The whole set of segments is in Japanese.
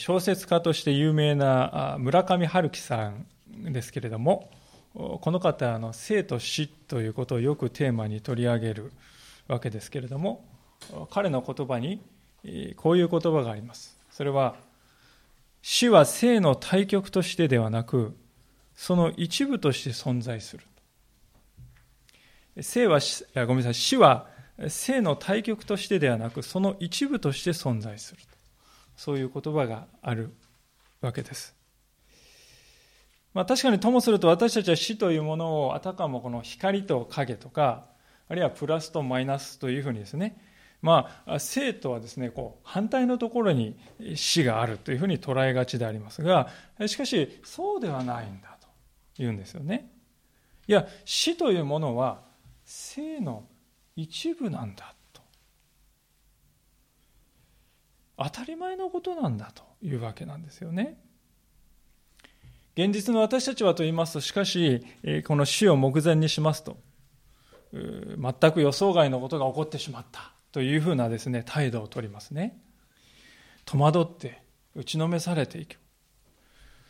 小説家として有名な村上春樹さんですけれども、この方は生と死ということをよくテーマに取り上げるわけですけれども、彼の言葉にこういう言葉があります。それは、死は生の対極としてではなく、その一部として存在する。生は、ごめんなさい、死は生の対極としてではなく、その一部として存在する。そういう言葉があるわけです。まあ、確かにともすると私たちは死というものをあたかもこの光と影とかあるいはプラスとマイナスというふうにですね。まあ生とはですねこう反対のところに死があるというふうに捉えがちでありますがしかしそうではないんだと言うんですよね。いや死というものは生の一部なんだと当たり前のことなんだというわけなんですよね現実の私たちはと言いますと、しかし、この死を目前にしますと、全く予想外のことが起こってしまったというふうなですね、態度をとりますね。戸惑って打ちのめされていく。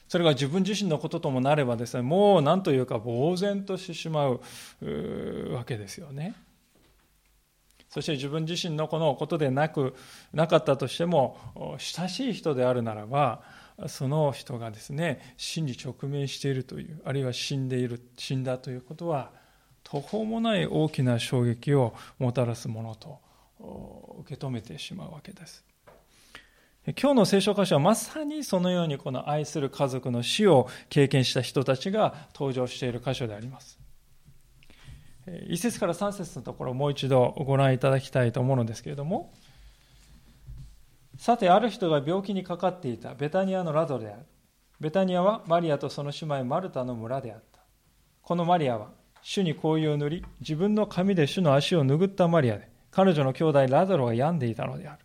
それが自分自身のことともなればですね、もう何というか呆然としてしまうわけですよね。そして自分自身のこのことでなく、なかったとしても、親しい人であるならば、その人がですね死に直面しているというあるいは死んでいる死んだということは途方もない大きな衝撃をもたらすものと受け止めてしまうわけです。今日の聖書箇所はまさにそのようにこの愛する家族の死を経験した人たちが登場している箇所であります。1節から3節のところをもう一度ご覧いただきたいと思うのですけれどもさて、ある人が病気にかかっていたベタニアのラドである。ベタニアはマリアとその姉妹マルタの村であった。このマリアは主に香油を塗り、自分の髪で主の足を拭ったマリアで、彼女の兄弟ラザロが病んでいたのである。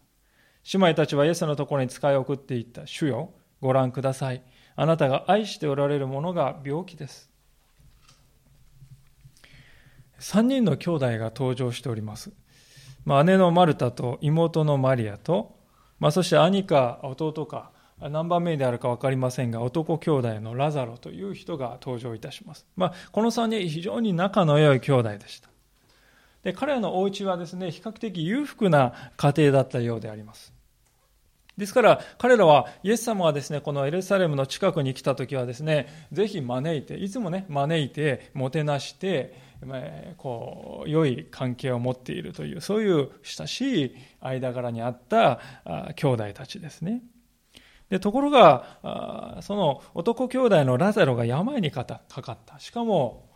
姉妹たちはイエスのところに使い送っていった。主よ、ご覧ください。あなたが愛しておられるものが病気です。3人の兄弟が登場しております。まあ、姉のマルタと妹のマリアとまあ、そして兄か弟か何番目であるか分かりませんが男兄弟のラザロという人が登場いたします、まあ、この3人非常に仲の良い兄弟でした。で彼らのお家はですね比較的裕福な家庭だったようであります。ですから彼らはイエス様がですねこのエルサレムの近くに来た時はですねぜひ招いていつもね招いてもてなしてこう良い関係を持っているというそういう親しい間柄にあった兄弟たちですね。でところがその男兄弟のラザロが病にかかった。しかも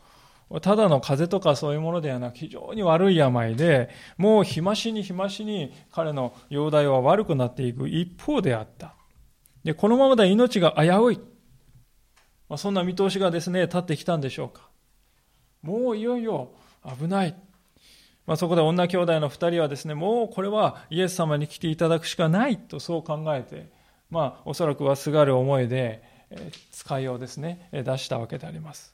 ただの風邪とかそういうものではなく非常に悪い病でもう日増しに日増しに彼の容体は悪くなっていく一方であった。でこのままで命が危うい、ま、そんな見通しがですね立ってきたんでしょうか。もういよいよ危ない。まあ、そこで女兄弟の2人はですね、もうこれはイエス様に来ていただくしかないとそう考えて、まあ、おそらくはすがる思いで、使いをですね、出したわけであります。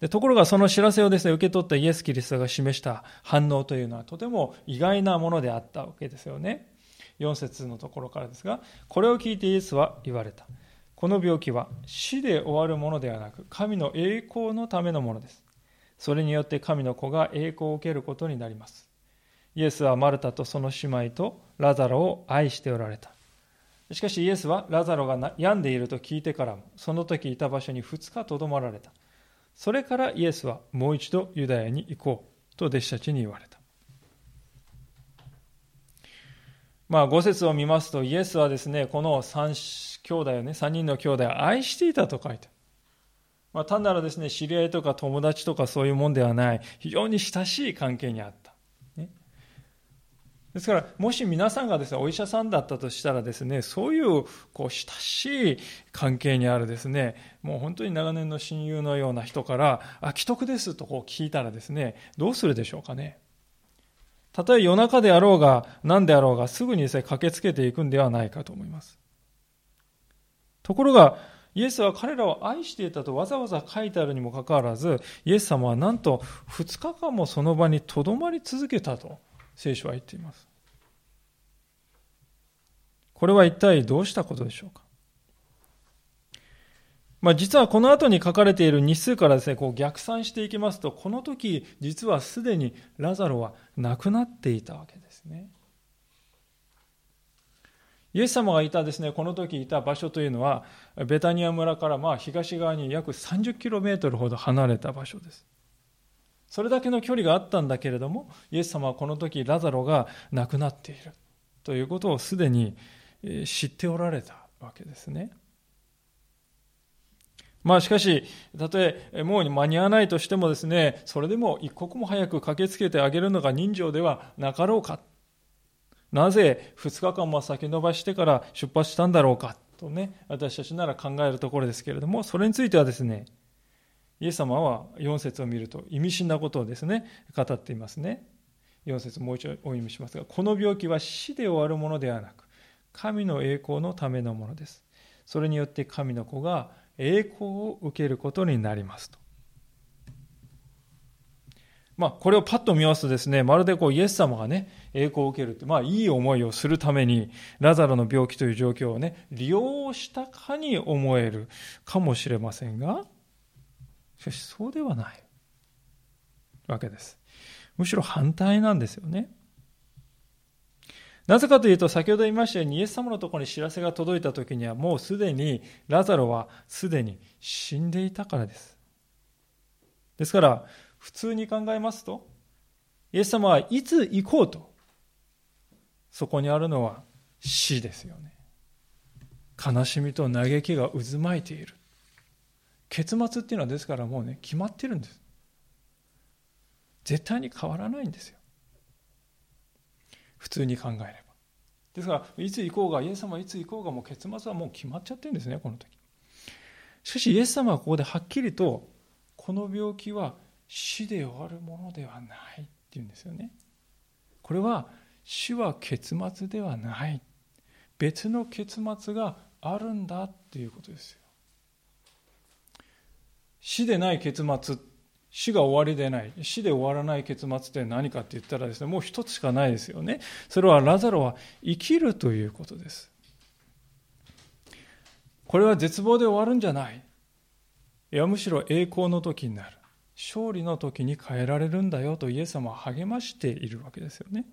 でところがその知らせをですね、受け取ったイエス・キリストが示した反応というのはとても意外なものであったわけですよね。4節のところからですが、これを聞いてイエスは言われた。この病気は死で終わるものではなく神の栄光のためのものです。それによって神の子が栄光を受けることになります。イエスはマルタとその姉妹とラザロを愛しておられた。しかしイエスはラザロが病んでいると聞いてからもその時いた場所に2日とどまられた。それからイエスはもう一度ユダヤに行こうと弟子たちに言われた。まあ、5節を見ますと、イエスはですね、この3兄弟をね、3人の兄弟を愛していたと書いてまあ、単なるですね、知り合いとか友達とかそういうもんではない、非常に親しい関係にあった。ね、ですから、もし皆さんがですね、お医者さんだったとしたらですね、そういう、こう、親しい関係にあるですね、もう本当に長年の親友のような人から、あ、既得ですとこう聞いたらですね、どうするでしょうかね。たとえ夜中であろうが何であろうがすぐにですね駆けつけていくんではないかと思います。ところがイエスは彼らを愛していたとわざわざ書いてあるにもかかわらずイエス様はなんと2日間もその場にとどまり続けたと聖書は言っています。これは一体どうしたことでしょうか？まあ、実はこの後に書かれている日数からですね、こう逆算していきますと、この時、実はすでにラザロは亡くなっていたわけですね。イエス様がいたですね、この時いた場所というのは、ベタニア村からまあ東側に約30キロメートルほど離れた場所です。それだけの距離があったんだけれども、イエス様はこの時ラザロが亡くなっているということをすでに知っておられたわけですね。まあしかし、たとえもう間に合わないとしてもですね、それでも一刻も早く駆けつけてあげるのが人情ではなかろうか。なぜ2日間も先延ばしてから出発したんだろうかとね、私たちなら考えるところですけれども、それについてはですね、イエス様は4節を見ると意味深なことをですね、語っていますね。4節もう一度お読みしますが、この病気は死で終わるものではなく、神の栄光のためのものです。それによって神の子が栄光を受けることになりますと。まあ、これをパッと見ますとですね、まるでこうイエス様がね、栄光を受けるって、まあ、いい思いをするために、ラザロの病気という状況をね、利用したかに思えるかもしれませんが、しかしそうではないわけです。むしろ反対なんですよね。なぜかというと、先ほど言いましたように、イエス様のところに知らせが届いた時には、もうすでに、ラザロはすでに死んでいたからです。ですから、普通に考えますと、イエス様はいつ行こうと、そこにあるのは死ですよね。悲しみと嘆きが渦巻いている。結末っていうのはですからもうね、決まってるんです。絶対に変わらないんですよ。普通に考えれば。ですから、いつ行こうが、イエス様はいつ行こうが、もう結末はもう決まっちゃってるんですね、この時。しかし、イエス様はここではっきりと、この病気は死で終わるものではないっていうんですよね。これは、死は結末ではない。別の結末があるんだっていうことですよ。死でない結末死が終わりでない死で終わらない結末って何かって言ったらですねもう一つしかないですよねそれはラザロは生きるということですこれは絶望で終わるんじゃないいやむしろ栄光の時になる勝利の時に変えられるんだよとイエス様は励ましているわけですよね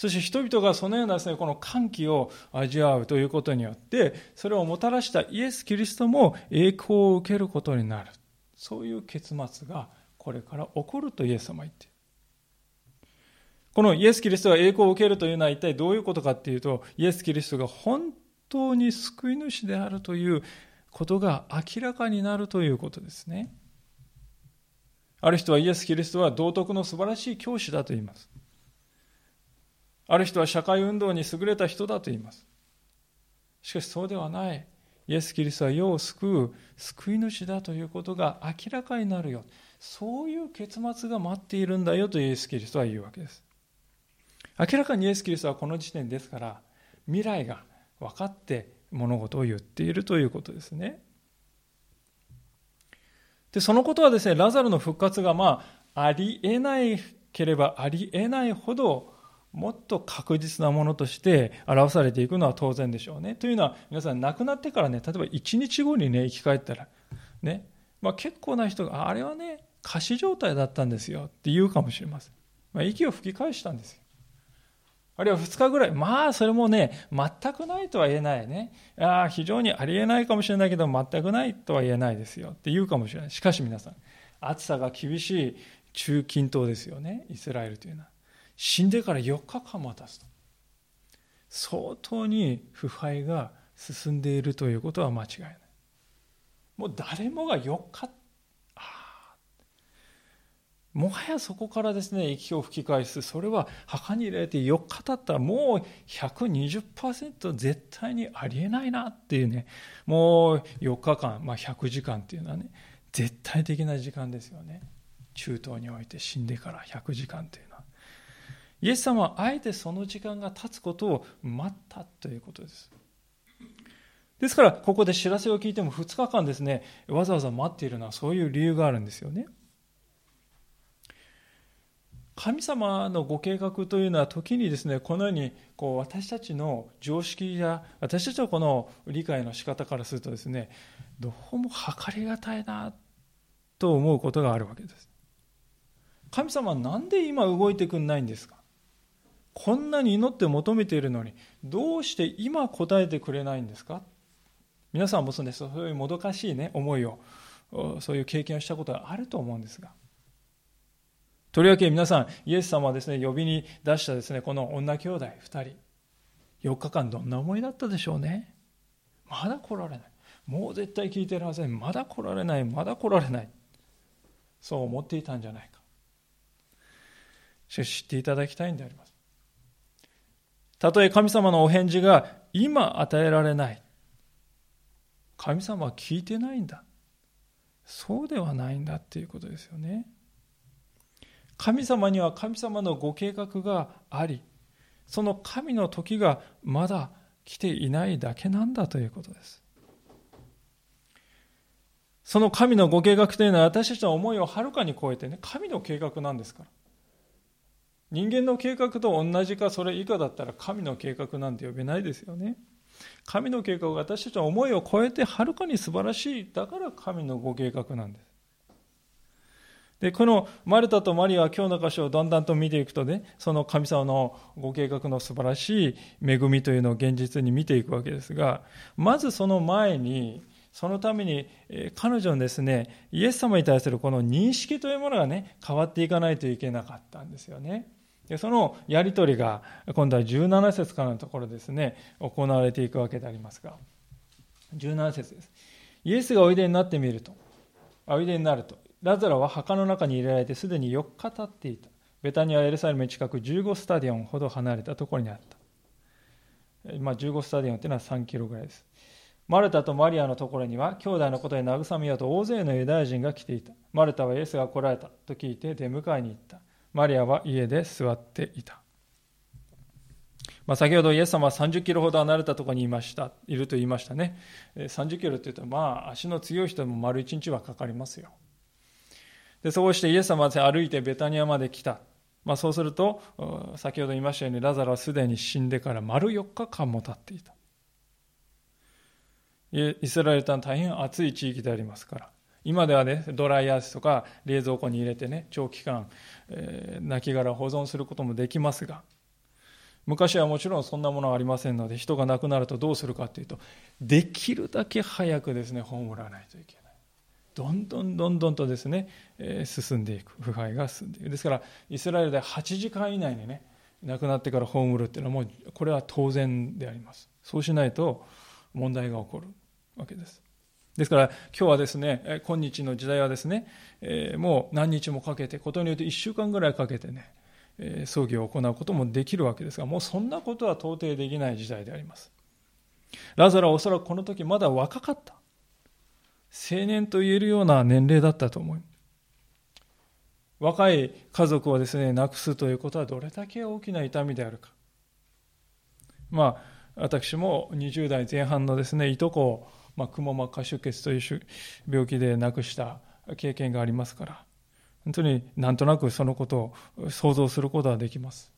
そして人々がそのようなですね、この歓喜を味わうということによって、それをもたらしたイエス・キリストも栄光を受けることになる。そういう結末がこれから起こるとイエス様は言っている。このイエス・キリストが栄光を受けるというのは一体どういうことかっていうと、イエス・キリストが本当に救い主であるということが明らかになるということですね。ある人はイエス・キリストは道徳の素晴らしい教師だと言います。ある人は社会運動に優れた人だと言います。しかしそうではない。イエス・キリストは世を救う救い主だということが明らかになるよそういう結末が待っているんだよとイエス・キリストは言うわけです明らかにイエス・キリストはこの時点ですから未来が分かって物事を言っているということですねでそのことはですねラザルの復活がまあありえないければありえないほどもっと確実なものとして表されていくのは当然でしょうね。というのは皆さん亡くなってからね例えば1日後にね生き返ったらね、まあ、結構な人があれはね仮死状態だったんですよって言うかもしれません、まあ、息を吹き返したんですよあるいは2日ぐらい。まあそれもね全くないとは言えないね。ああ非常にありえないかもしれないけど全くないとは言えないですよ。って言うかもしれない。しかし皆さん暑さが厳しい中近東ですよね。イスラエルというのは。死んでから4日間もたつと。相当に腐敗が進んでいるということは間違いない。もう誰もが4日もはやそこからですね息を吹き返すそれは墓に入れて4日経ったらもう120%絶対にありえないなっていうねもう4日間、まあ、100時間っていうのはね絶対的な時間ですよね中東において死んでから100時間というのはイエス様はあえてその時間が経つことを待ったということです。ですから、ここで知らせを聞いても2日間ですね、わざわざ待っているのはそういう理由があるんですよね。神様のご計画というのは時にですねこのようにこう私たちの常識や私たちのこの理解の仕方からするとですねどうも測りがたいなと思うことがあるわけです。神様は何で今動いてくんないんですか？こんなに祈って求めているのにどうして今答えてくれないんですか？皆さんもそうです。そういうもどかしいね思いをそういう経験をしたことがあると思うんですが。とりわけ皆さんイエス様はですね呼びに出したですねこの女兄弟2人。4日間どんな思いだったでしょうね。まだ来られない。もう絶対聞いてるはずないまだ来られない。まだ来られない。そう思っていたんじゃないか。しかし知っていただきたいんであります。たとえ神様のお返事が今与えられない。神様は聞いてないんだ。そうではないんだっていうことですよね。神様には神様のご計画がありその神の時がまだ来ていないだけなんだということですその神のご計画というのは私たちの思いをはるかに超えてね神の計画なんですから人間の計画と同じかそれ以下だったら神の計画なんて呼べないですよね神の計画が私たちの思いを超えてはるかに素晴らしい。だから神のご計画なんです。で、このマルタとマリアは今日の箇所をだんだんと見ていくとね、その神様のご計画の素晴らしい恵みというのを現実に見ていくわけですが、まずその前に、そのために彼女のですね、イエス様に対するこの認識というものがね、変わっていかないといけなかったんですよね。でそのやり取りが今度は17節からのところですね行われていくわけでありますが。17節です。イエスがおいでになってみると。おいでになると。ラザラは墓の中に入れられてすでに4日経っていたベタニアエルサレム近く15スタディオンほど離れたところにあったまあ、15スタディオンというのは3キロぐらいですマルタとマリアのところには兄弟のことで慰めようと大勢のユダヤ人が来ていたマルタはイエスが来られたと聞いて出迎えに行ったマリアは家で座っていた。まあ、先ほどイエス様は30キロほど離れたところにいました、いると言いましたね。30キロって言うと、まあ、足の強い人も丸1日はかかりますよ。で、そうしてイエス様は歩いてベタニアまで来た。まあ、そうすると、先ほど言いましたように、ラザロはすでに死んでから丸4日間も経っていた。イスラエルとは大変暑い地域でありますから、今ではね、ドライアイスとか冷蔵庫に入れてね、長期間、えー、亡骸を保存することもできますが、昔はもちろんそんなものはありませんので、人が亡くなるとどうするかというと、できるだけ早くですね、葬らないといけない。どんどんどんどんとですね、え、進んでいく、腐敗が進んでいく。ですから、イスラエルで8時間以内にね、亡くなってから葬るっていうのはもう、これは当然であります。そうしないと問題が起こるわけです。ですから今日はですね、今日の時代はですね、えもう何日もかけて、ことによって1週間ぐらいかけてね、葬儀を行うこともできるわけですが、もうそんなことは到底できない時代であります。ラザラはおそらくこの時まだ若かった。青年と言えるような年齢だったと思い若い家族をですね、亡くすということはどれだけ大きな痛みであるか。まあ、私も20代前半のですね、いとこをまあ、くも膜下出血という病気で亡くした経験がありますから、本当になんとなくそのことを想像することはできます。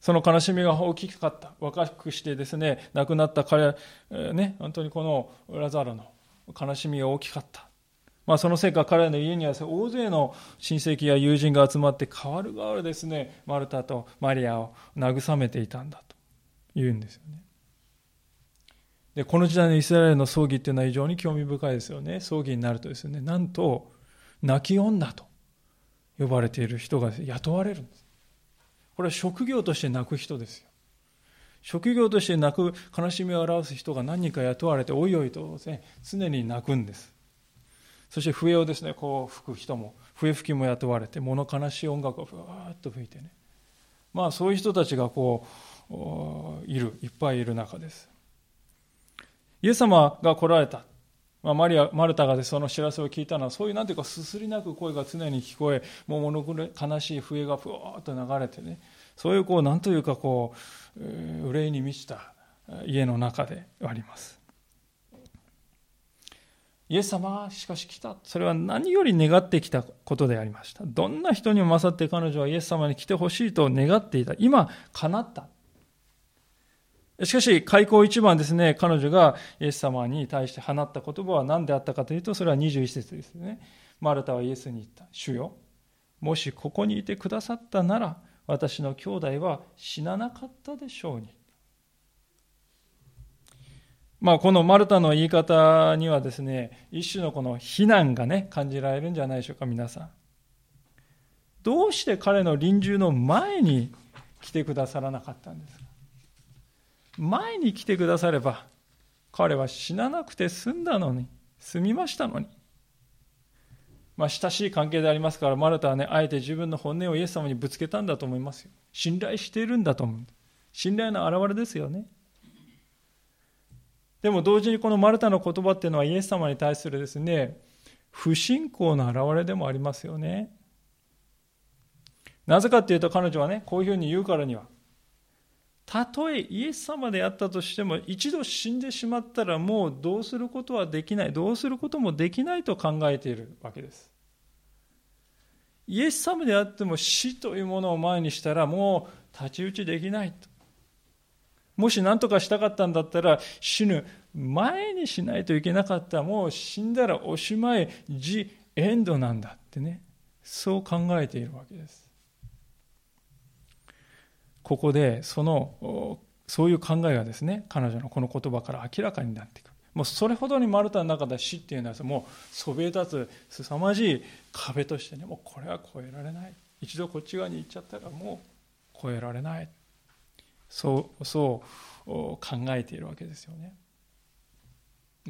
その悲しみが大きかった。若くしてですね、亡くなった彼、ね、本当にこのラザロの悲しみが大きかった。まあ、そのせいか彼の家には大勢の親戚や友人が集まって代わる代わるですね、マルタとマリアを慰めていたんだと言うんですよね。でこの時代のイスラエルの葬儀っていうのは非常に興味深いですよね葬儀になるとですねなんと泣き女と呼ばれている人が雇われるんですこれは職業として泣く人ですよ。職業として泣く悲しみを表す人が何人か雇われておいおいと、ね、常に泣くんです。そして笛をですねこう吹く人も笛吹きも雇われて物悲しい音楽をふわーっと吹いてね。まあそういう人たちがこういるいっぱいいる中です。イエス様が来られた。まあ、マリアマルタがその知らせを聞いたのはそういうなんていうかすすり泣く声が常に聞こえもう物悲しい笛がふわっと流れてねそういうこうなんというかこう憂いに満ちた家の中でありますイエス様がしかし来た。それは何より願ってきたことでありました。どんな人にも勝って彼女はイエス様に来てほしいと願っていた。今、叶った。しかし、開口一番ですね、彼女がイエス様に対して放った言葉は何であったかというと、それは21節ですね。マルタはイエスに言った。主よ、もしここにいてくださったなら、私の兄弟は死ななかったでしょうに。まあ、このマルタの言い方にはですね、一種のこの非難がね、感じられるんじゃないでしょうか、皆さん。どうして彼の臨終の前に来てくださらなかったんですか？前に来てくだされば、彼は死ななくて済んだのに、済みましたのに。まあ、親しい関係でありますから、マルタはね、あえて自分の本音をイエス様にぶつけたんだと思いますよ。信頼しているんだと思う。信頼の表れですよね。でも同時にこのマルタの言葉っていうのはイエス様に対するですね、不信仰の表れでもありますよね。なぜかっていうと彼女はね、こういうふうに言うからには、たとえイエス様であったとしても、一度死んでしまったらもうどうすることはできない、どうすることもできないと考えているわけです。イエス様であっても死というものを前にしたらもう太刀打ちできないと。もし何とかしたかったんだったら死ぬ前にしないといけなかったもう死んだらおしまいジ・エンドなんだってねそう考えているわけですここでそのそういう考えがですね彼女のこの言葉から明らかになっていく。もうそれほどにマルタの中で死っていうのはもうそびえ立つ凄まじい壁としてねもうこれは越えられない。一度こっち側に行っちゃったらもう越えられない。そうそう考えているわけですよね。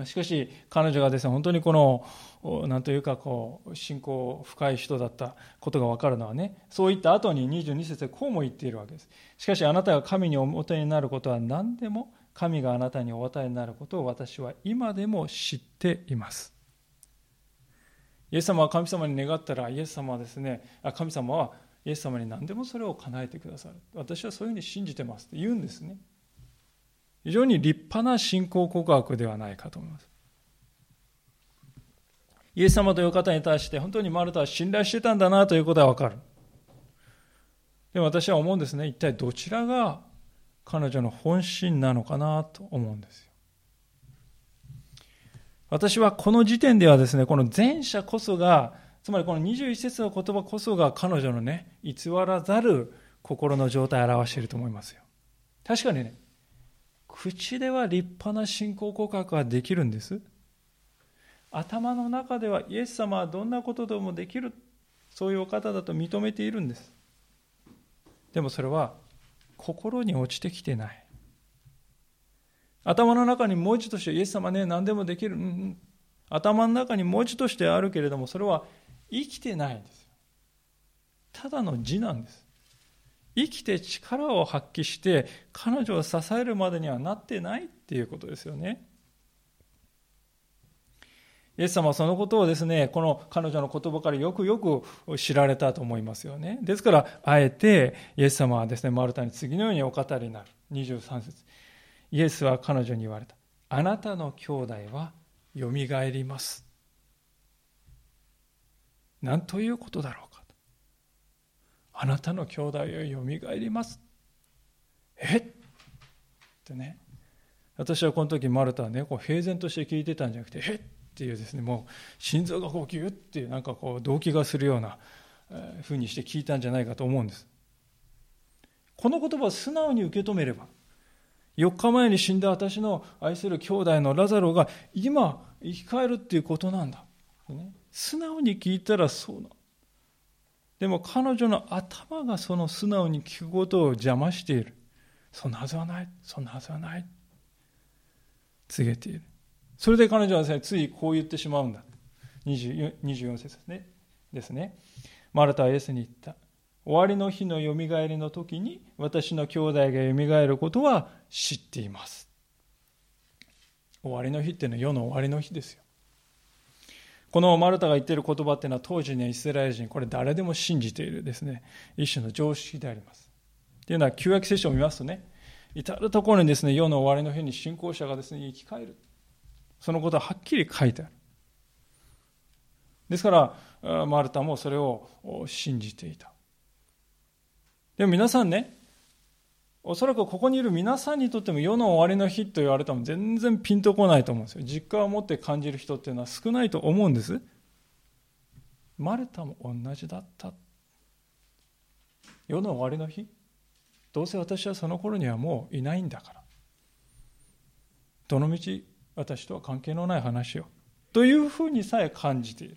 しかし彼女がですね本当にこの何というかこう信仰深い人だったことが分かるのはねそういった後に22節でこうも言っているわけです。しかしあなたが神にお求めになることは何でも神があなたにお与えになることを私は今でも知っています。イエス様は神様に願ったらイエス様はですね神様はイエス様に何でもそれを叶えてくださる。私はそういうふうに信じてますって言うんですね。非常に立派な信仰告白ではないかと思います。イエス様という方に対して本当にマルタは信頼してたんだなということはわかる。でも私は思うんですね。一体どちらが彼女の本心なのかなと思うんですよ。私はこの時点ではですねこの前者こそがつまりこの21節の言葉こそが彼女のね、偽らざる心の状態を表していると思いますよ。確かにね、口では立派な信仰告白ができるんです。頭の中ではイエス様はどんなことでもできる、そういうお方だと認めているんです。でもそれは心に落ちてきてない。頭の中に文字としてイエス様ね、何でもできる。うん、頭の中に文字としてあるけれども、それは生きてないんです。ただの字なんです。生きて力を発揮して彼女を支えるまでにはなってないっていうことですよね。イエス様はそのことをですね、この彼女の言葉からよくよく知られたと思いますよね。ですから、あえてイエス様はですね、マルタに次のようにお語りになる。23節イエスは彼女に言われた。あなたの兄弟はよみがえります。何ということだろう。あなたの兄弟はよみがえります。え？ってね。私はこの時マルタはね、こう平然として聞いてたんじゃなくて、え？っていうですね、もう心臓がこうギュッていうなんかこう動悸がするようなふうにして聞いたんじゃないかと思うんです。この言葉を素直に受け止めれば、4日前に死んだ私の愛する兄弟のラザロが今生き返るっていうことなんだ。素直に聞いたらそうなでも彼女の頭がその素直に聞くことを邪魔している。そんなはずはない。そんなはずはない。告げている。それで彼女はですねついこう言ってしまうんだ。24節ですね。ですね。マルタはイエスに言った。終わりの日のよみがえりの時に私の兄弟がよみがえることは知っています。終わりの日っていうのは世の終わりの日ですよ。このマルタが言っている言葉っていうのは当時ね、イスラエル人、これ誰でも信じているですね、一種の常識であります。っていうのは、旧約聖書を見ますとね、至るところにですね、世の終わりの日に信仰者がですね、生き返る。そのことははっきり書いてある。ですからマルタもそれを信じていたでも皆さんねおそらくここにいる皆さんにとっても世の終わりの日と言われても全然ピンとこないと思うんですよ。実感を持って感じる人っていうのは少ないと思うんです。マルタも同じだった。世の終わりの日？どうせ私はその頃にはもういないんだから。どのみち私とは関係のない話を。というふうにさえ感じている。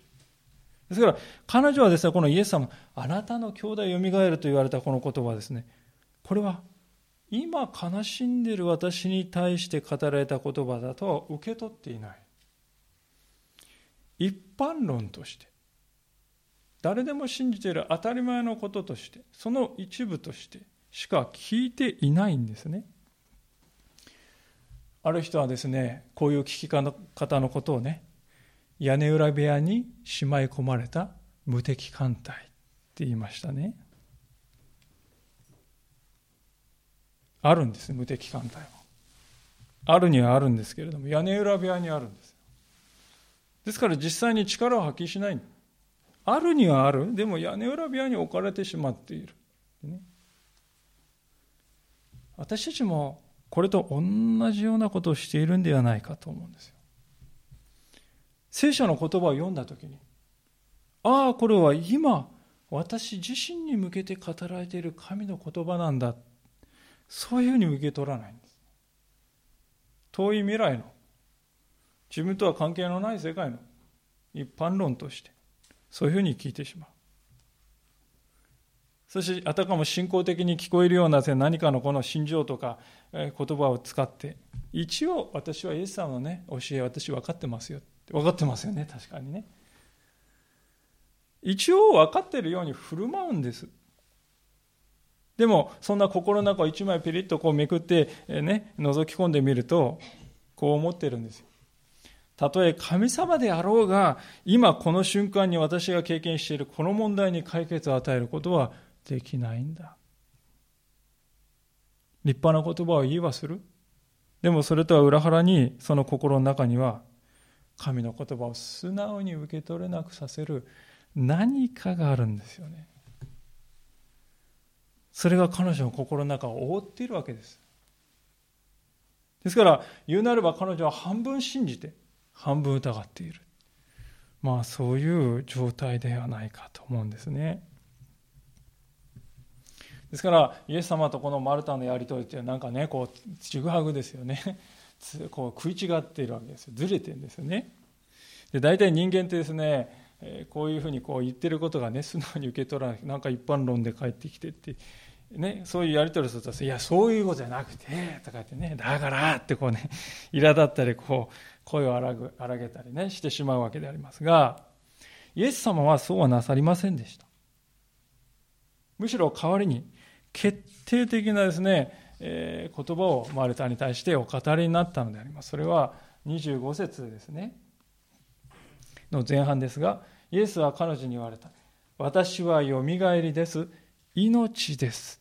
ですから彼女はですねこのイエス様あなたの兄弟よみがえると言われたこの言葉ですね。これは今悲しんでいる私に対して語られた言葉だとは受け取っていない。一般論として誰でも信じている当たり前のこととしてその一部としてしか聞いていないんですね。ある人はですねこういう聞き方のことをね屋根裏部屋にしまい込まれた無敵艦隊って言いましたね。あるんです無敵艦隊は。あるにはあるんですけれども屋根裏部屋にあるんですですから実際に力を発揮しない。あるにはある。でも屋根裏部屋に置かれてしまっている、ね、私たちもこれと同じようなことをしているんではないかと思うんですよ。聖書の言葉を読んだ時にああこれは今私自身に向けて語られている神の言葉なんだ。そういうふうに受け取らないんです。遠い未来の自分とは関係のない世界の一般論としてそういうふうに聞いてしまう。そしてあたかも信仰的に聞こえるような何かのこの心情とか言葉を使って一応私はイエス様のね教え私分かってますよ。分かってますよね確かにね。一応分かってるように振る舞うんです。でもそんな心の中を一枚ピリッとこうめくってね覗き込んでみるとこう思ってるんですよ。たとえ神様であろうが今この瞬間に私が経験しているこの問題に解決を与えることはできないんだ。立派な言葉を言いはする。でもそれとは裏腹にその心の中には神の言葉を素直に受け取れなくさせる何かがあるんですよね。それが彼女の心の中を覆っているわけです。ですから言うなれば彼女は半分信じて半分疑っている。まあそういう状態ではないかと思うんですね。ですからイエス様とこのマルタのやり取りってなんかねこうちぐはぐですよね。こう食い違っているわけですよ。ずれてるんですよね。で大体人間ってですねこういうふうにこう言ってることがね素直に受け取らない。なんか一般論で返ってきてって。ね、そういうやり取りすると、いや、そういうことじゃなくて、とか言ってね、だからってこうね、苛立ったり、こう、声を荒ぐ荒げたりね、してしまうわけでありますが、イエス様はそうはなさりませんでした。むしろ代わりに、決定的なですね、えー、言葉をマルタに対してお語りになったのであります。それは25節ですね。の前半ですが、イエスは彼女に言われた。私はよみがえりです。命です。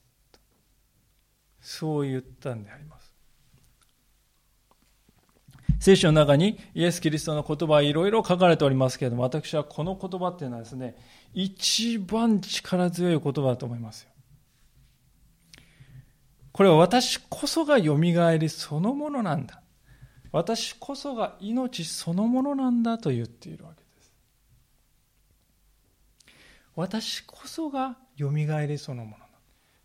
そう言ったんであります。聖書の中にイエス・キリストの言葉はいろいろ書かれておりますけれども、私はこの言葉っていうのはですね、一番力強い言葉だと思いますよ。これは私こそがよみがえりそのものなんだ。私こそが命そのものなんだと言っているわけです。私こそがよみがえりそのもの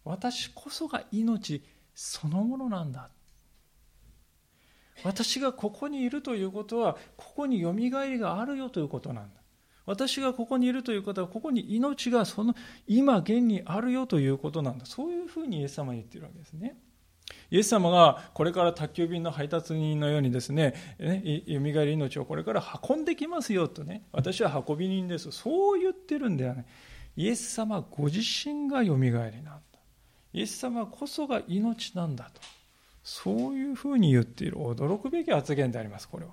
私こそが命そのものなんだ。私がここにいるということはここによみがえりがあるよということなんだ。私がここにいるということはここに命がその今現にあるよということなんだ。そういうふうにイエス様は言っているわけですね。イエス様がこれから宅急便の配達人のようにですねよみがえり命をこれから運んできますよとね私は運び人です。そう言ってるんではない。イエス様ご自身がよみがえりなんだ。イエス様こそが命なんだと。そういうふうに言っている。驚くべき発言でありますこれは。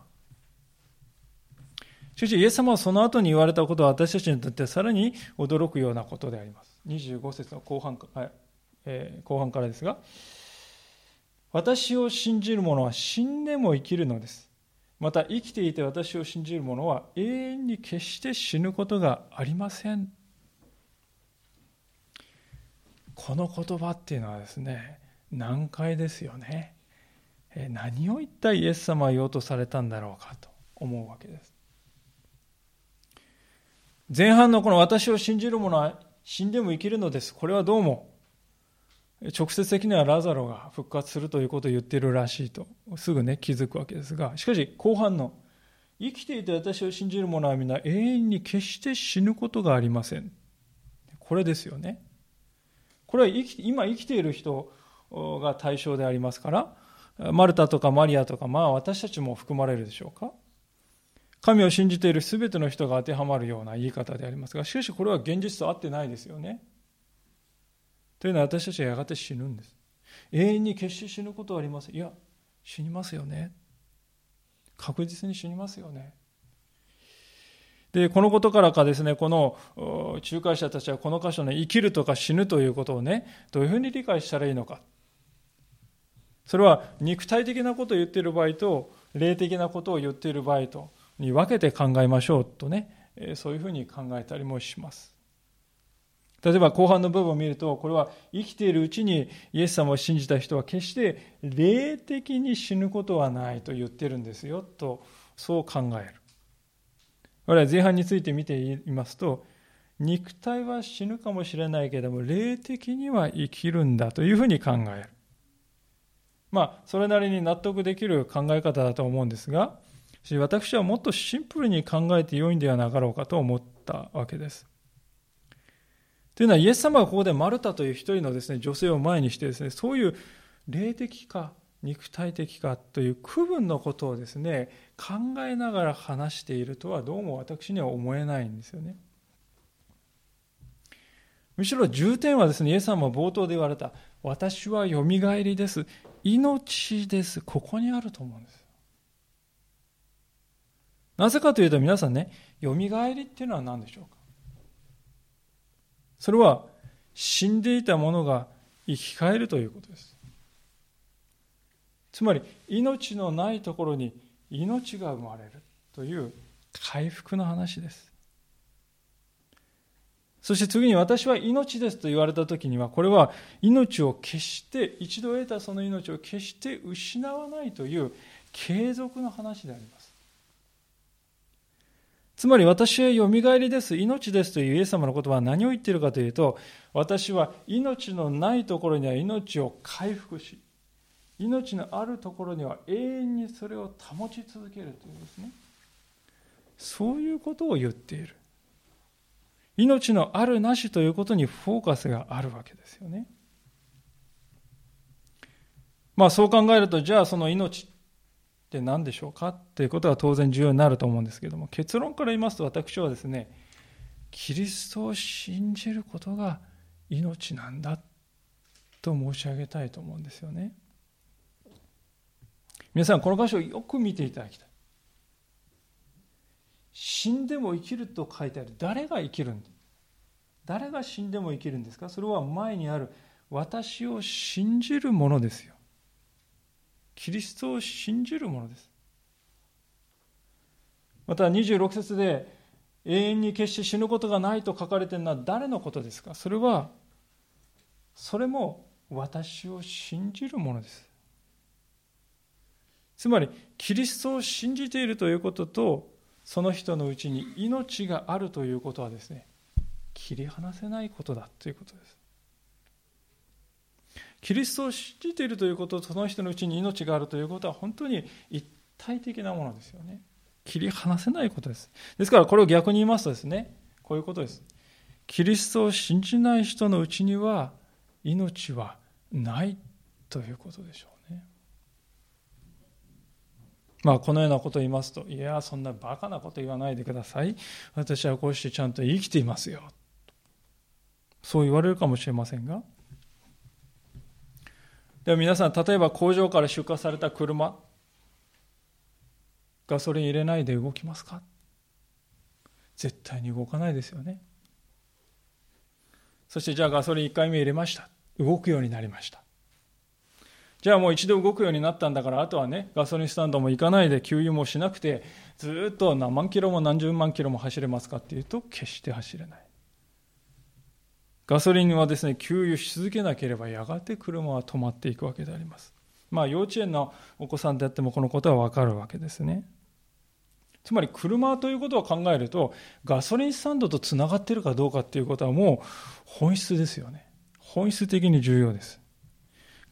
しかしイエス様はその後に言われたことは私たちにとってはさらに驚くようなことであります。25節の後半,、えー、後半からですが私を信じる者は死んでも生きるのですまた生きていて私を信じる者は永遠に決して死ぬことがありません。この言葉っていうのはですね、難解ですよね。何を一体イエス様は言おうとされたんだろうかと思うわけです。前半のこの私を信じる者は死んでも生きるのです。これはどうも直接的にはラザロが復活するということを言ってるらしいとすぐね気づくわけですがしかし後半の生きていて私を信じる者は皆永遠に決して死ぬことがありません。これですよね。これは生き今生きている人が対象でありますからマルタとかマリアとかまあ私たちも含まれるでしょうか。神を信じている全ての人が当てはまるような言い方でありますがしかしこれは現実と合ってないですよね。というのは私たちはやがて死ぬんです。永遠に決して死ぬことはありません。いや、死にますよね。確実に死にますよね。で、このことからかですね、この仲介者たちはこの箇所の生きるとか死ぬということをね、どういうふうに理解したらいいのか。それは肉体的なことを言っている場合と、霊的なことを言っている場合とに分けて考えましょうとね、そういうふうに考えたりもします。例えば後半の部分を見ると、これは生きているうちにイエス様を信じた人は決して霊的に死ぬことはないと言ってるんですよと、そう考える。我々前半について見ていますと、肉体は死ぬかもしれないけれども、霊的には生きるんだというふうに考える。まあ、それなりに納得できる考え方だと思うんですが、私はもっとシンプルに考えてよいんではなかろうかと思ったわけです。というのは、イエス様がここでマルタという一人のですね、女性を前にしてですね、そういう霊的か肉体的かという区分のことをですね、考えながら話しているとはどうも私には思えないんですよね。むしろ重点はですね、イエス様は冒頭で言われた、私はよみがえりです。命です。ここにあると思うんです。なぜかというと皆さんね、よみがえりっていうのは何でしょうか？それは死んでいたものが生き返るということです。つまり命のないところに命が生まれるという回復の話です。そして次に私は命ですと言われた時にはこれは命を決して一度得たその命を決して失わないという継続の話であります。つまり私はよみがえりです、命ですというイエス様の言葉は何を言っているかというと、私は命のないところには命を回復し、命のあるところには永遠にそれを保ち続けるというですね。そういうことを言っている。命のあるなしということにフォーカスがあるわけですよね。まあそう考えると、じゃあその命って何でしょうかっていうことが当然重要になると思うんですけども結論から言いますと私はですねキリストを信じることが命なんだと申し上げたいと思うんですよね。皆さんこの箇所をよく見ていただきたい。死んでも生きると書いてある。誰が生きるんだ？誰が死んでも生きるんですか？それは前にある私を信じるものですよ。キリストを信じるものです。また26節で永遠に決して死ぬことがないと書かれているのは誰のことですか？それはそれも私を信じるものです。つまりキリストを信じているということとその人のうちに命があるということはですね切り離せないことだということです。キリストを信じているということとその人のうちに命があるということは本当に一体的なものですよね。切り離せないことです。ですからこれを逆に言いますとですねこういうことです。キリストを信じない人のうちには命はないということでしょうね。まあこのようなことを言いますといやそんなバカなこと言わないでください。私はこうしてちゃんと生きていますよ。そう言われるかもしれませんがでも皆さん、例えば工場から出荷された車、ガソリン入れないで動きますか？絶対に動かないですよね。そしてじゃあガソリン1回目入れました。動くようになりました。じゃあもう一度動くようになったんだから、あとはね、ガソリンスタンドも行かないで、給油もしなくて、ずっと何万キロも何十万キロも走れますかっていうと、決して走れない。ガソリンはですね、給油し続けなければ、やがて車は止まっていくわけであります。まあ、幼稚園のお子さんであっても、このことはわかるわけですね。つまり車ということを考えると、ガソリンスタンドとつながっているかどうかっていうことはもう本質ですよね。本質的に重要です。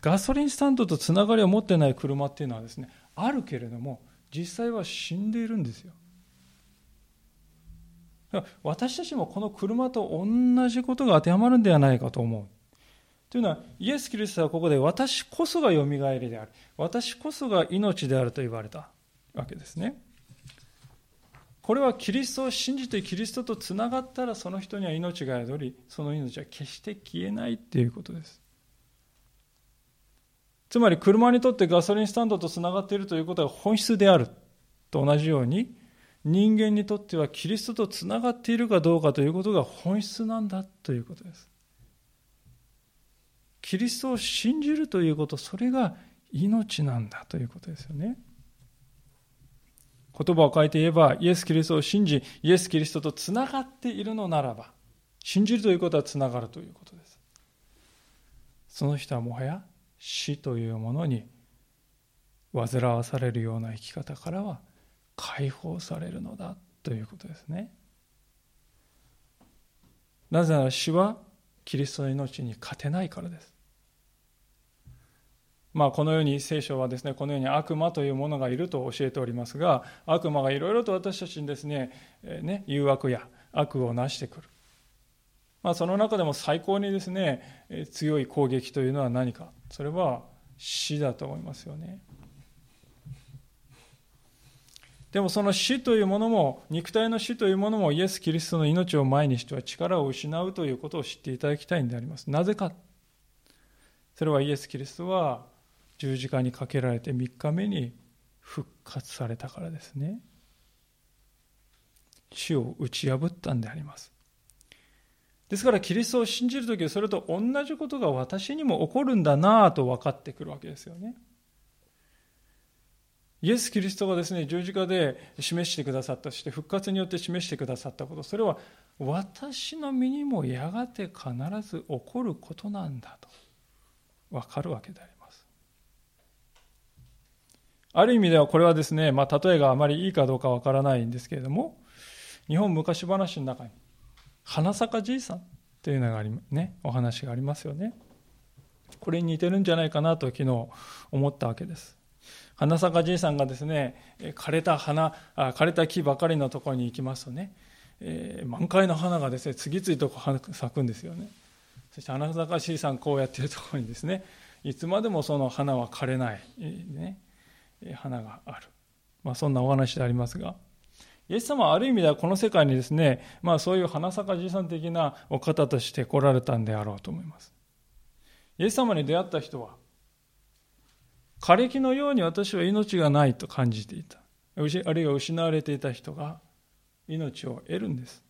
ガソリンスタンドとつながりを持ってない車っていうのはですね、あるけれども、実際は死んでいるんですよ。私たちもこの車と同じことが当てはまるんではないかと思う。というのは、イエス・キリストはここで私こそがよみがえりである。私こそが命であると言われたわけですね。これはキリストを信じてキリストとつながったらその人には命が宿り、その命は決して消えないということです。つまり車にとってガソリンスタンドとつながっているということが本質であると同じように、人間にとってはキリストとつながっているかどうかということが本質なんだということです。キリストを信じるということ、それが命なんだということですよね。言葉を変えて言えば、イエス・キリストを信じ、イエス・キリストとつながっているのならば、信じるということはつながるということです。その人はもはや死というものに煩わされるような生き方からは解放されるのだということですね。なぜなら死はキリストの命に勝てないからです。まあ、このように聖書はですねこのように悪魔というものがいると教えておりますが悪魔がいろいろと私たちにですね,、え、ね誘惑や悪をなしてくる、まあ、その中でも最高にですね強い攻撃というのは何かそれは死だと思いますよねでもその死というものも肉体の死というものもイエス・キリストの命を前にしては力を失うということを知っていただきたいんであります。なぜか。それはイエス・キリストは十字架にかけられて3日目に復活されたからですね。死を打ち破ったんであります。ですからキリストを信じるときそれと同じことが私にも起こるんだなぁと分かってくるわけですよね。イエス・キリストがですね十字架で示してくださったそして復活によって示してくださったことそれは私の身にもやがて必ず起こることなんだと分かるわけでありますある意味ではこれはですね、まあ、例えがあまりいいかどうかわからないんですけれども、日本昔話の中に、花咲じいさんというのがあり、ね、お話がありますよね。これに似てるんじゃないかなと昨日思ったわけです。花咲じいさんがですね、枯れた花、枯れた木ばかりのところに行きますとね、えー、満開の花がですね、次々と咲くんですよね。そして花咲じいさんこうやってるところにですね、いつまでもその花は枯れない。ね、花がある。まあ、そんなお話でありますが、イエス様はある意味ではこの世界にですね、まあ、そういう花咲かじいさん的なお方として来られたんであろうと思います。イエス様に出会った人は、枯れ木のように私は命がないと感じていた。あるいは失われていた人が命を得るんです。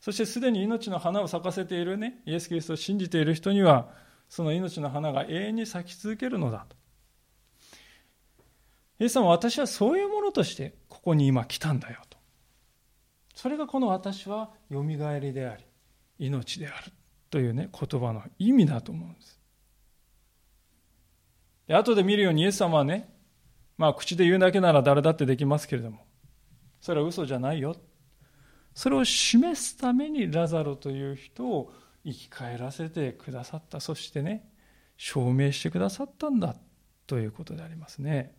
そしてすでに命の花を咲かせているね、イエス・キリストを信じている人には、その命の花が永遠に咲き続けるのだと。イエス様は私はそういうものとしてここに今来たんだよと。それがこの私はよみがえりであり、命であるというね、言葉の意味だと思うんです。で後で見るようにイエス様はね、まあ口で言うだけなら誰だってできますけれども、それは嘘じゃないよ。それを示すためにラザロという人を生き返らせてくださった。そしてね、証明してくださったんだということでありますね。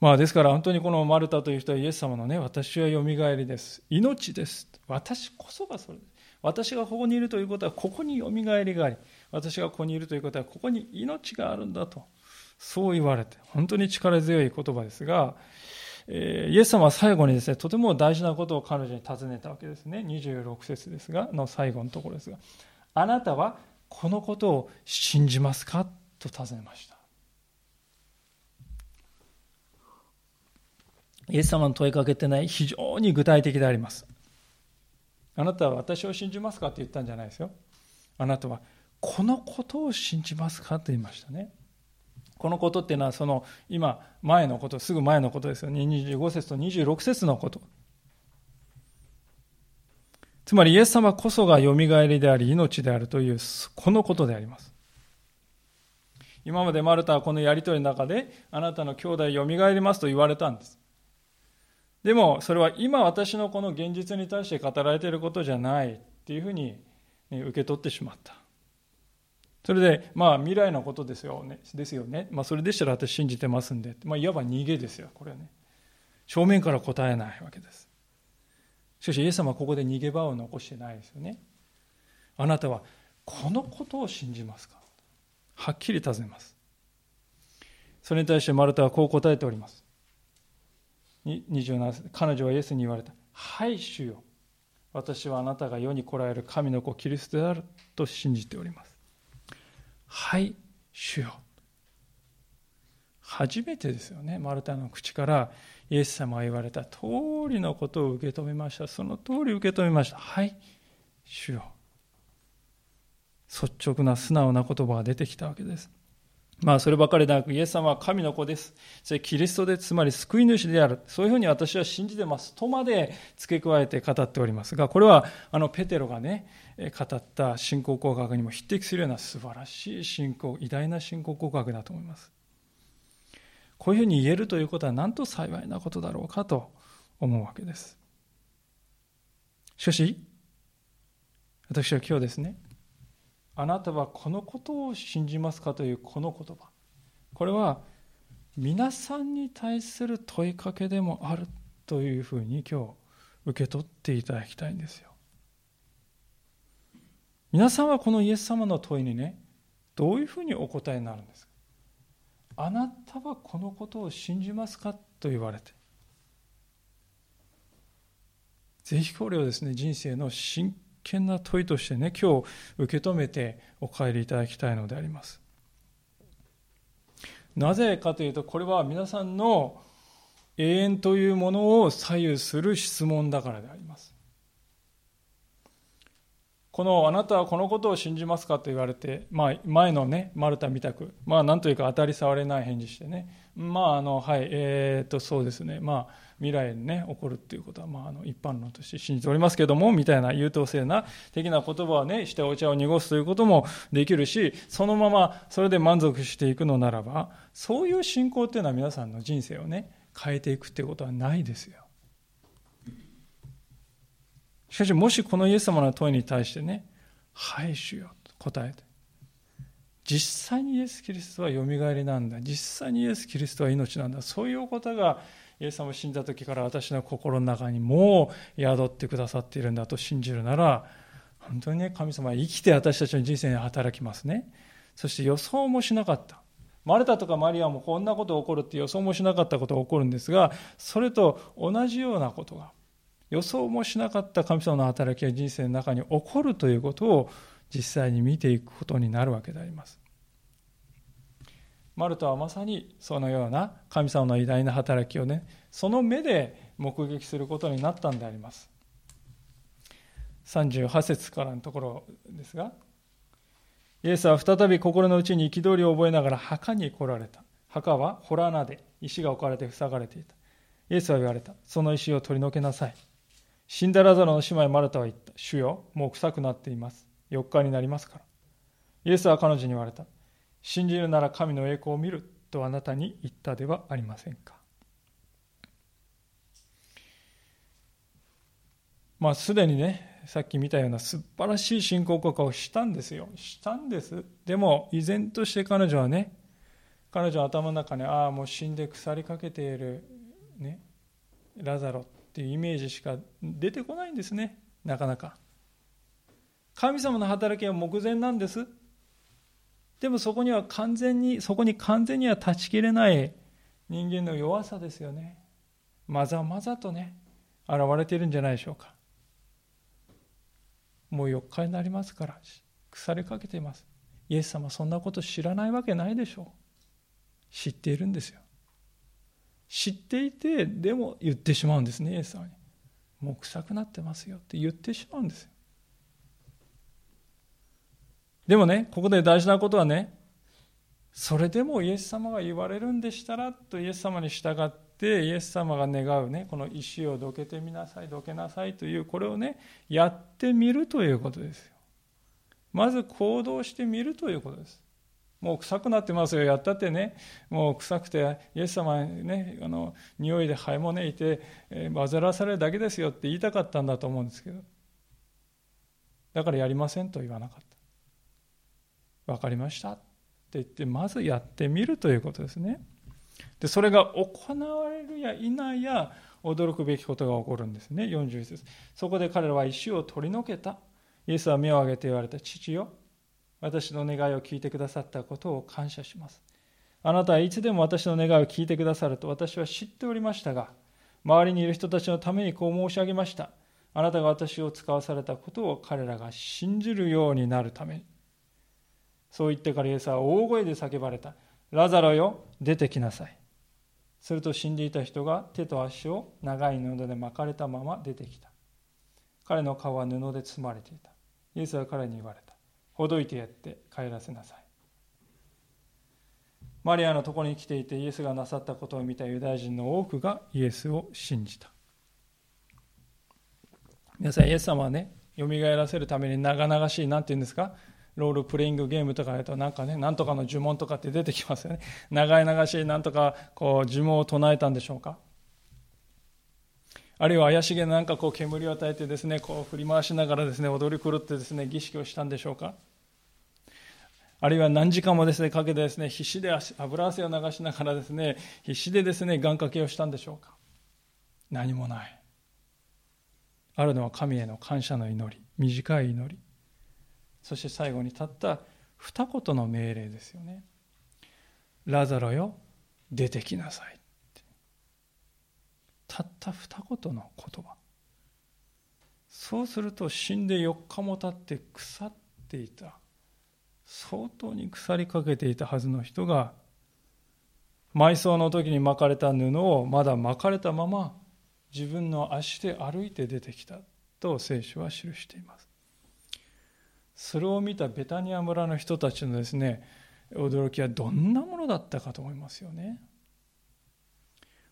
まあですから本当にこのマルタという人はイエス様のね、私はよみがえりです。命です。私こそがそれ。私がここにいるということはここによみがえりがあり、私がここにいるということはここに命があるんだと、そう言われて、本当に力強い言葉ですが、えー、イエス様は最後にですね、とても大事なことを彼女に尋ねたわけですね。26節ですが、の最後のところですが、あなたはこのことを信じますかと尋ねました。イエス様の問いかけてない非常に具体的であります。あなたは私を信じますかって言ったんじゃないですよ。あなたはこのことを信じますかと言いましたね。このことっていうのは、その今、前のこと、すぐ前のことですよね。25節と26節のこと。つまり、イエス様こそがよみがえりであり、命であるという、このことであります。今までマルタはこのやりとりの中で、あなたの兄弟よみがえりますと言われたんです。でも、それは今私のこの現実に対して語られていることじゃないっていうふうに受け取ってしまった。それで、まあ未来のことですよね。ですよね。まあそれでしたら私信じてますんで。まあいわば逃げですよ、これね。正面から答えないわけです。しかしイエス様はここで逃げ場を残してないですよね。あなたはこのことを信じますか？はっきり尋ねます。それに対してマルタはこう答えております。27節彼女はイエスに言われた。はい主よ。私はあなたが世に来られる神の子キリストであると信じております。はい主よ。初めてですよね。マルタの口からイエス様が言われた通りのことを受け止めました。その通り受け止めました。はい、主よ。率直な素直な言葉が出てきたわけです。まあ、そればかりでなく、イエス様は神の子です。それキリストで、つまり救い主である。そういうふうに私は信じてます。とまで付け加えて語っておりますが、これは、あの、ペテロがね、語った信仰告白にも匹敵するような素晴らしい信仰、偉大な信仰告白だと思います。こういうふうに言えるということは、なんと幸いなことだろうかと思うわけです。しかし、私は今日ですね、あなたはこのことを信じますかというこの言葉。これは皆さんに対する問いかけでもあるというふうに今日受け取っていただきたいんですよ。皆さんはこのイエス様の問いにねどういうふうにお答えになるんですか？あなたはこのことを信じますかと言われて。ぜひこれをですね人生の真険な問いとしてね、今日受け止めてお帰りいただきたいのであります。なぜかというと、これは皆さんの永遠というものを左右する質問だからであります。このあなたはこのことを信じますかと言われて、まあ、前のね、マルタみたく、まあ、なんというか当たり障れない返事してね、まあ、あの、はい、えー、っと、そうですね、まあ、未来にね、起こるっていうことは、まあ、あの、一般論として信じておりますけども、みたいな優等生な的な言葉をね、してお茶を濁すということもできるし、そのままそれで満足していくのならば、そういう信仰っていうのは皆さんの人生をね、変えていくっていうことはないですよ。しかし、もしこのイエス様の問いに対してね、はい主よと答えて、実際にイエス・キリストはよみがえりなんだ。実際にイエス・キリストは命なんだ。そういうことがイエス様を信じた時から私の心の中にもう宿ってくださっているんだと信じるなら、本当にね、神様は生きて私たちの人生に働きますね。そして予想もしなかった。マルタとかマリアもこんなこと起こるって予想もしなかったことが起こるんですが、それと同じようなことが、予想もしなかった神様の働きが人生の中に起こるということを実際に見ていくことになるわけであります。マルタはまさにそのような神様の偉大な働きをね、その目で目撃することになったんであります。38節からのところですが、イエスは再び心の内に憤りを覚えながら墓に来られた。墓は洞穴で石が置かれて塞がれていた。イエスは言われた。その石を取り除けなさい。死んだラザロの姉妹マルタは言った。主よ、もう臭くなっています。4日になりますから。イエスは彼女に言われた。信じるなら神の栄光を見るとあなたに言ったではありませんか。まあ、すでにね、さっき見たような素晴らしい信仰告白をしたんですよ。したんです。でも、依然として彼女はね、彼女の頭の中に、ああ、もう死んで腐りかけている、ね、ラザロっていうイメージしか出てこないんですね。なかなか。神様の働きは目前なんです。でもそこには完全に、そこに完全には断ち切れない人間の弱さですよね。まざまざとね、現れているんじゃないでしょうか。もう4日になりますから、腐りかけています。イエス様そんなこと知らないわけないでしょう。知っているんですよ。知っていて、でも言ってしまうんですね、イエス様に。もう臭くなってますよって言ってしまうんですよ。でもね、ここで大事なことはね、それでもイエス様が言われるんでしたらとイエス様に従ってイエス様が願うねこの石をどけてみなさいどけなさいというこれをねやってみるということですよ。まず行動してみるということです。もう臭くなってますよ。やったってねもう臭くてイエス様ねあの匂いで肺もねいて、えー、煩わされるだけですよって言いたかったんだと思うんですけど。だからやりませんと言わなかった。分かりました。って言ってまずやってみるということですね。でそれが行われるや否や驚くべきことが起こるんですね。41節。そこで彼らは石を取り除けた。イエスは目を上げて言われた父よ。私の願いを聞いてくださったことを感謝します。あなたはいつでも私の願いを聞いてくださると。私は知っておりましたが周りにいる人たちのためにこう申し上げました。あなたが私を使わされたことを彼らが信じるようになるために。そう言ってからイエスは大声で叫ばれた。ラザロよ、出てきなさい。すると死んでいた人が手と足を長い布で巻かれたまま出てきた。彼の顔は布で包まれていた。イエスは彼に言われた。ほどいてやって帰らせなさい。マリアのところに来ていてイエスがなさったことを見たユダヤ人の多くがイエスを信じた。皆さん、イエス様はね、よみがえらせるために長々しい、なんて言うんですか？ロールプレイングゲームとかやるとなんかね、なんとかの呪文とかって出てきますよね。長い長しなんとかこう呪文を唱えたんでしょうか？あるいは怪しげななんかこう煙を与えてですね、こう振り回しながらですね、踊り狂ってですね、儀式をしたんでしょうか？あるいは何時間もですね、かけてですね、必死で油汗を流しながらですね、必死でですね、願掛けをしたんでしょうか？何もない。あるのは神への感謝の祈り、短い祈り。そして最後にたった二言の命令ですよね。ラザロよ、出てきなさい。たった二言の言葉。そうすると死んで4日も経って腐っていた、相当に腐りかけていたはずの人が、埋葬の時に巻かれた布をまだ巻かれたまま自分の足で歩いて出てきたと聖書は記しています。それを見たベタニア村の人たちのですね驚きはどんなものだったかと思いますよね。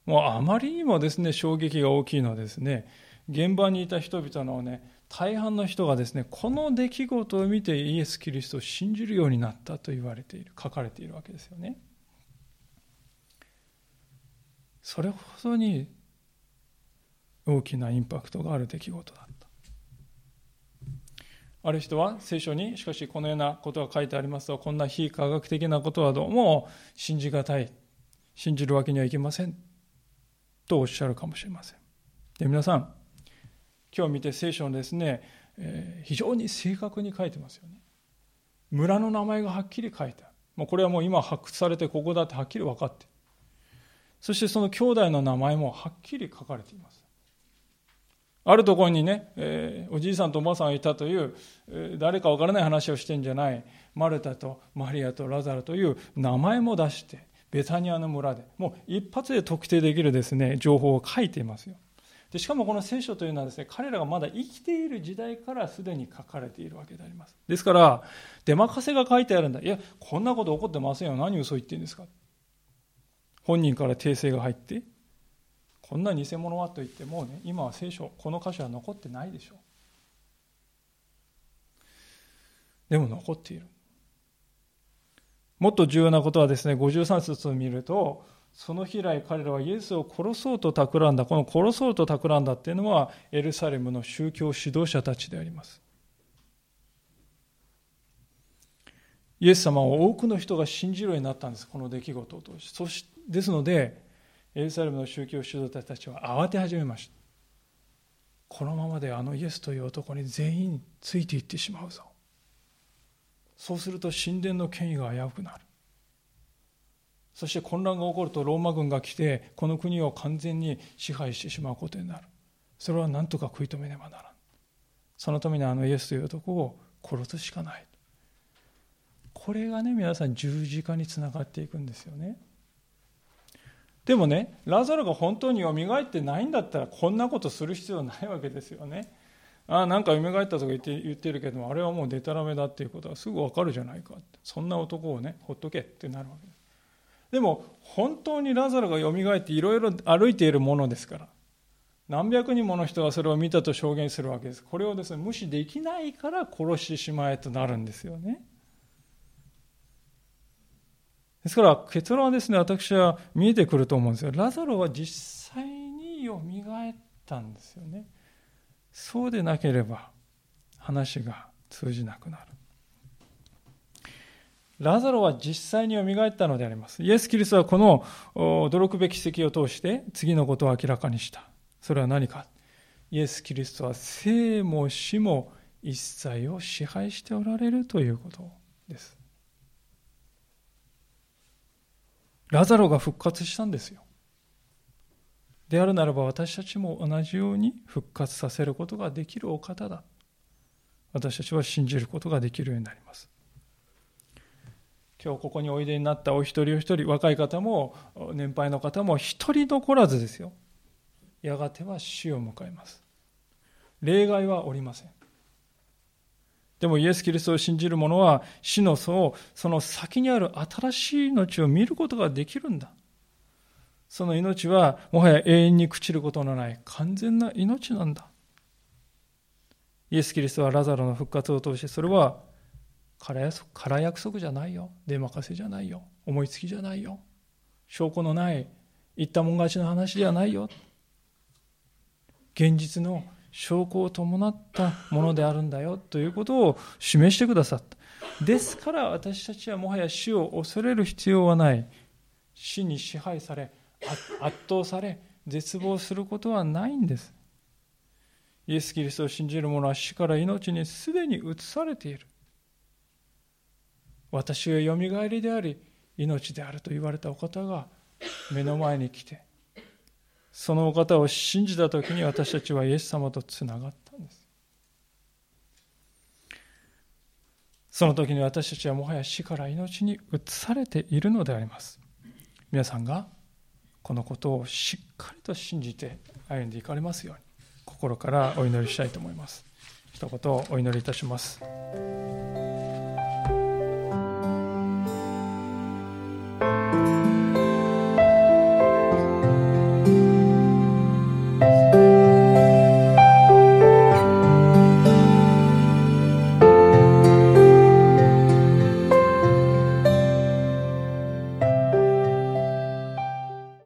もうあまりにもですね衝撃が大きいのはですね現場にいた人々のね大半の人がですねこの出来事を見てイエス・キリストを信じるようになったと言われている書かれているわけですよね。それほどに大きなインパクトがある出来事だ。ある人は聖書にしかしこのようなことが書いてありますとこんな非科学的なことはどうも信じがたい信じるわけにはいきませんとおっしゃるかもしれません。で皆さん今日見て聖書のですね、えー、非常に正確に書いてますよね。村の名前がはっきり書いてある。もうこれはもう今発掘されてここだってはっきり分かってそしてその兄弟の名前もはっきり書かれています。あるところにね、えー、おじいさんとおばあさんがいたという、えー、誰かわからない話をしてんじゃない、マルタとマリアとラザルという名前も出して、ベタニアの村で、もう一発で特定できるですね、情報を書いていますよ。でしかもこの聖書というのはですね、彼らがまだ生きている時代からすでに書かれているわけであります。ですから、出任せが書いてあるんだ。いや、こんなこと起こってませんよ。何嘘言ってんですか。本人から訂正が入って、こんな偽物はと言ってもね今は聖書この箇所は残ってないでしょう。でも残っている。もっと重要なことはですね53節を見るとその日以来彼らはイエスを殺そうと企んだこの殺そうと企んだっていうのはエルサレムの宗教指導者たちであります。イエス様を多くの人が信じるようになったんですこの出来事を通して。そしですのでエルサレムの宗教指導者たちは慌て始めました。このままであのイエスという男に全員ついていってしまうぞ。そうすると神殿の権威が危うくなる。そして混乱が起こるとローマ軍が来てこの国を完全に支配してしまうことになる。それは何とか食い止めねばならん。そのためにあのイエスという男を殺すしかない。これがね皆さん十字架につながっていくんですよね。でもね、ラザロが本当に蘇ってないんだったら、こんなことする必要ないわけですよね。ああ、なんか蘇ったとか言って言ってるけども、あれはもうデタラメだっていうことはすぐわかるじゃないか。そんな男をね、ほっとけってなるわけです。でも、本当にラザロが蘇っていろいろ歩いているものですから、何百人もの人がそれを見たと証言するわけです。これをですね、無視できないから殺してしまえとなるんですよね。ですから結論はですね、私は見えてくると思うんですよ。ラザロは実際によみがえったんですよね。そうでなければ話が通じなくなる。ラザロは実際によみがえったのであります。イエス・キリストはこの驚くべき奇跡を通して次のことを明らかにした。それは何か。イエス・キリストは生も死も一切を支配しておられるということです。ラザロが復活したんですよ。であるならば私たちも同じように復活させることができるお方だ。私たちは信じることができるようになります。今日ここにおいでになったお一人お一人、若い方も年配の方も一人残らずですよ。やがては死を迎えます。例外はおりません。でもイエス・キリストを信じる者は死の層、その先にある新しい命を見ることができるんだ。その命はもはや永遠に朽ちることのない完全な命なんだ。イエス・キリストはラザロの復活を通してそれは空約束じゃないよ。出任せじゃないよ。思いつきじゃないよ。証拠のない言ったもん勝ちの話じゃないよ。現実の証拠を伴ったものであるんだよということを示してくださった。ですから私たちはもはや死を恐れる必要はない。死に支配され、圧倒され、絶望することはないんです。イエス・キリストを信じる者は死から命にすでに移されている。私がよみがえりであり、命であると言われたお方が目の前に来て、そのお方を信じた時に私たちはイエス様とつながったんです。その時に私たちはもはや死から命に移されているのであります。皆さんがこのことをしっかりと信じて歩んでいかれますように心からお祈りしたいと思います。一言お祈りいたします。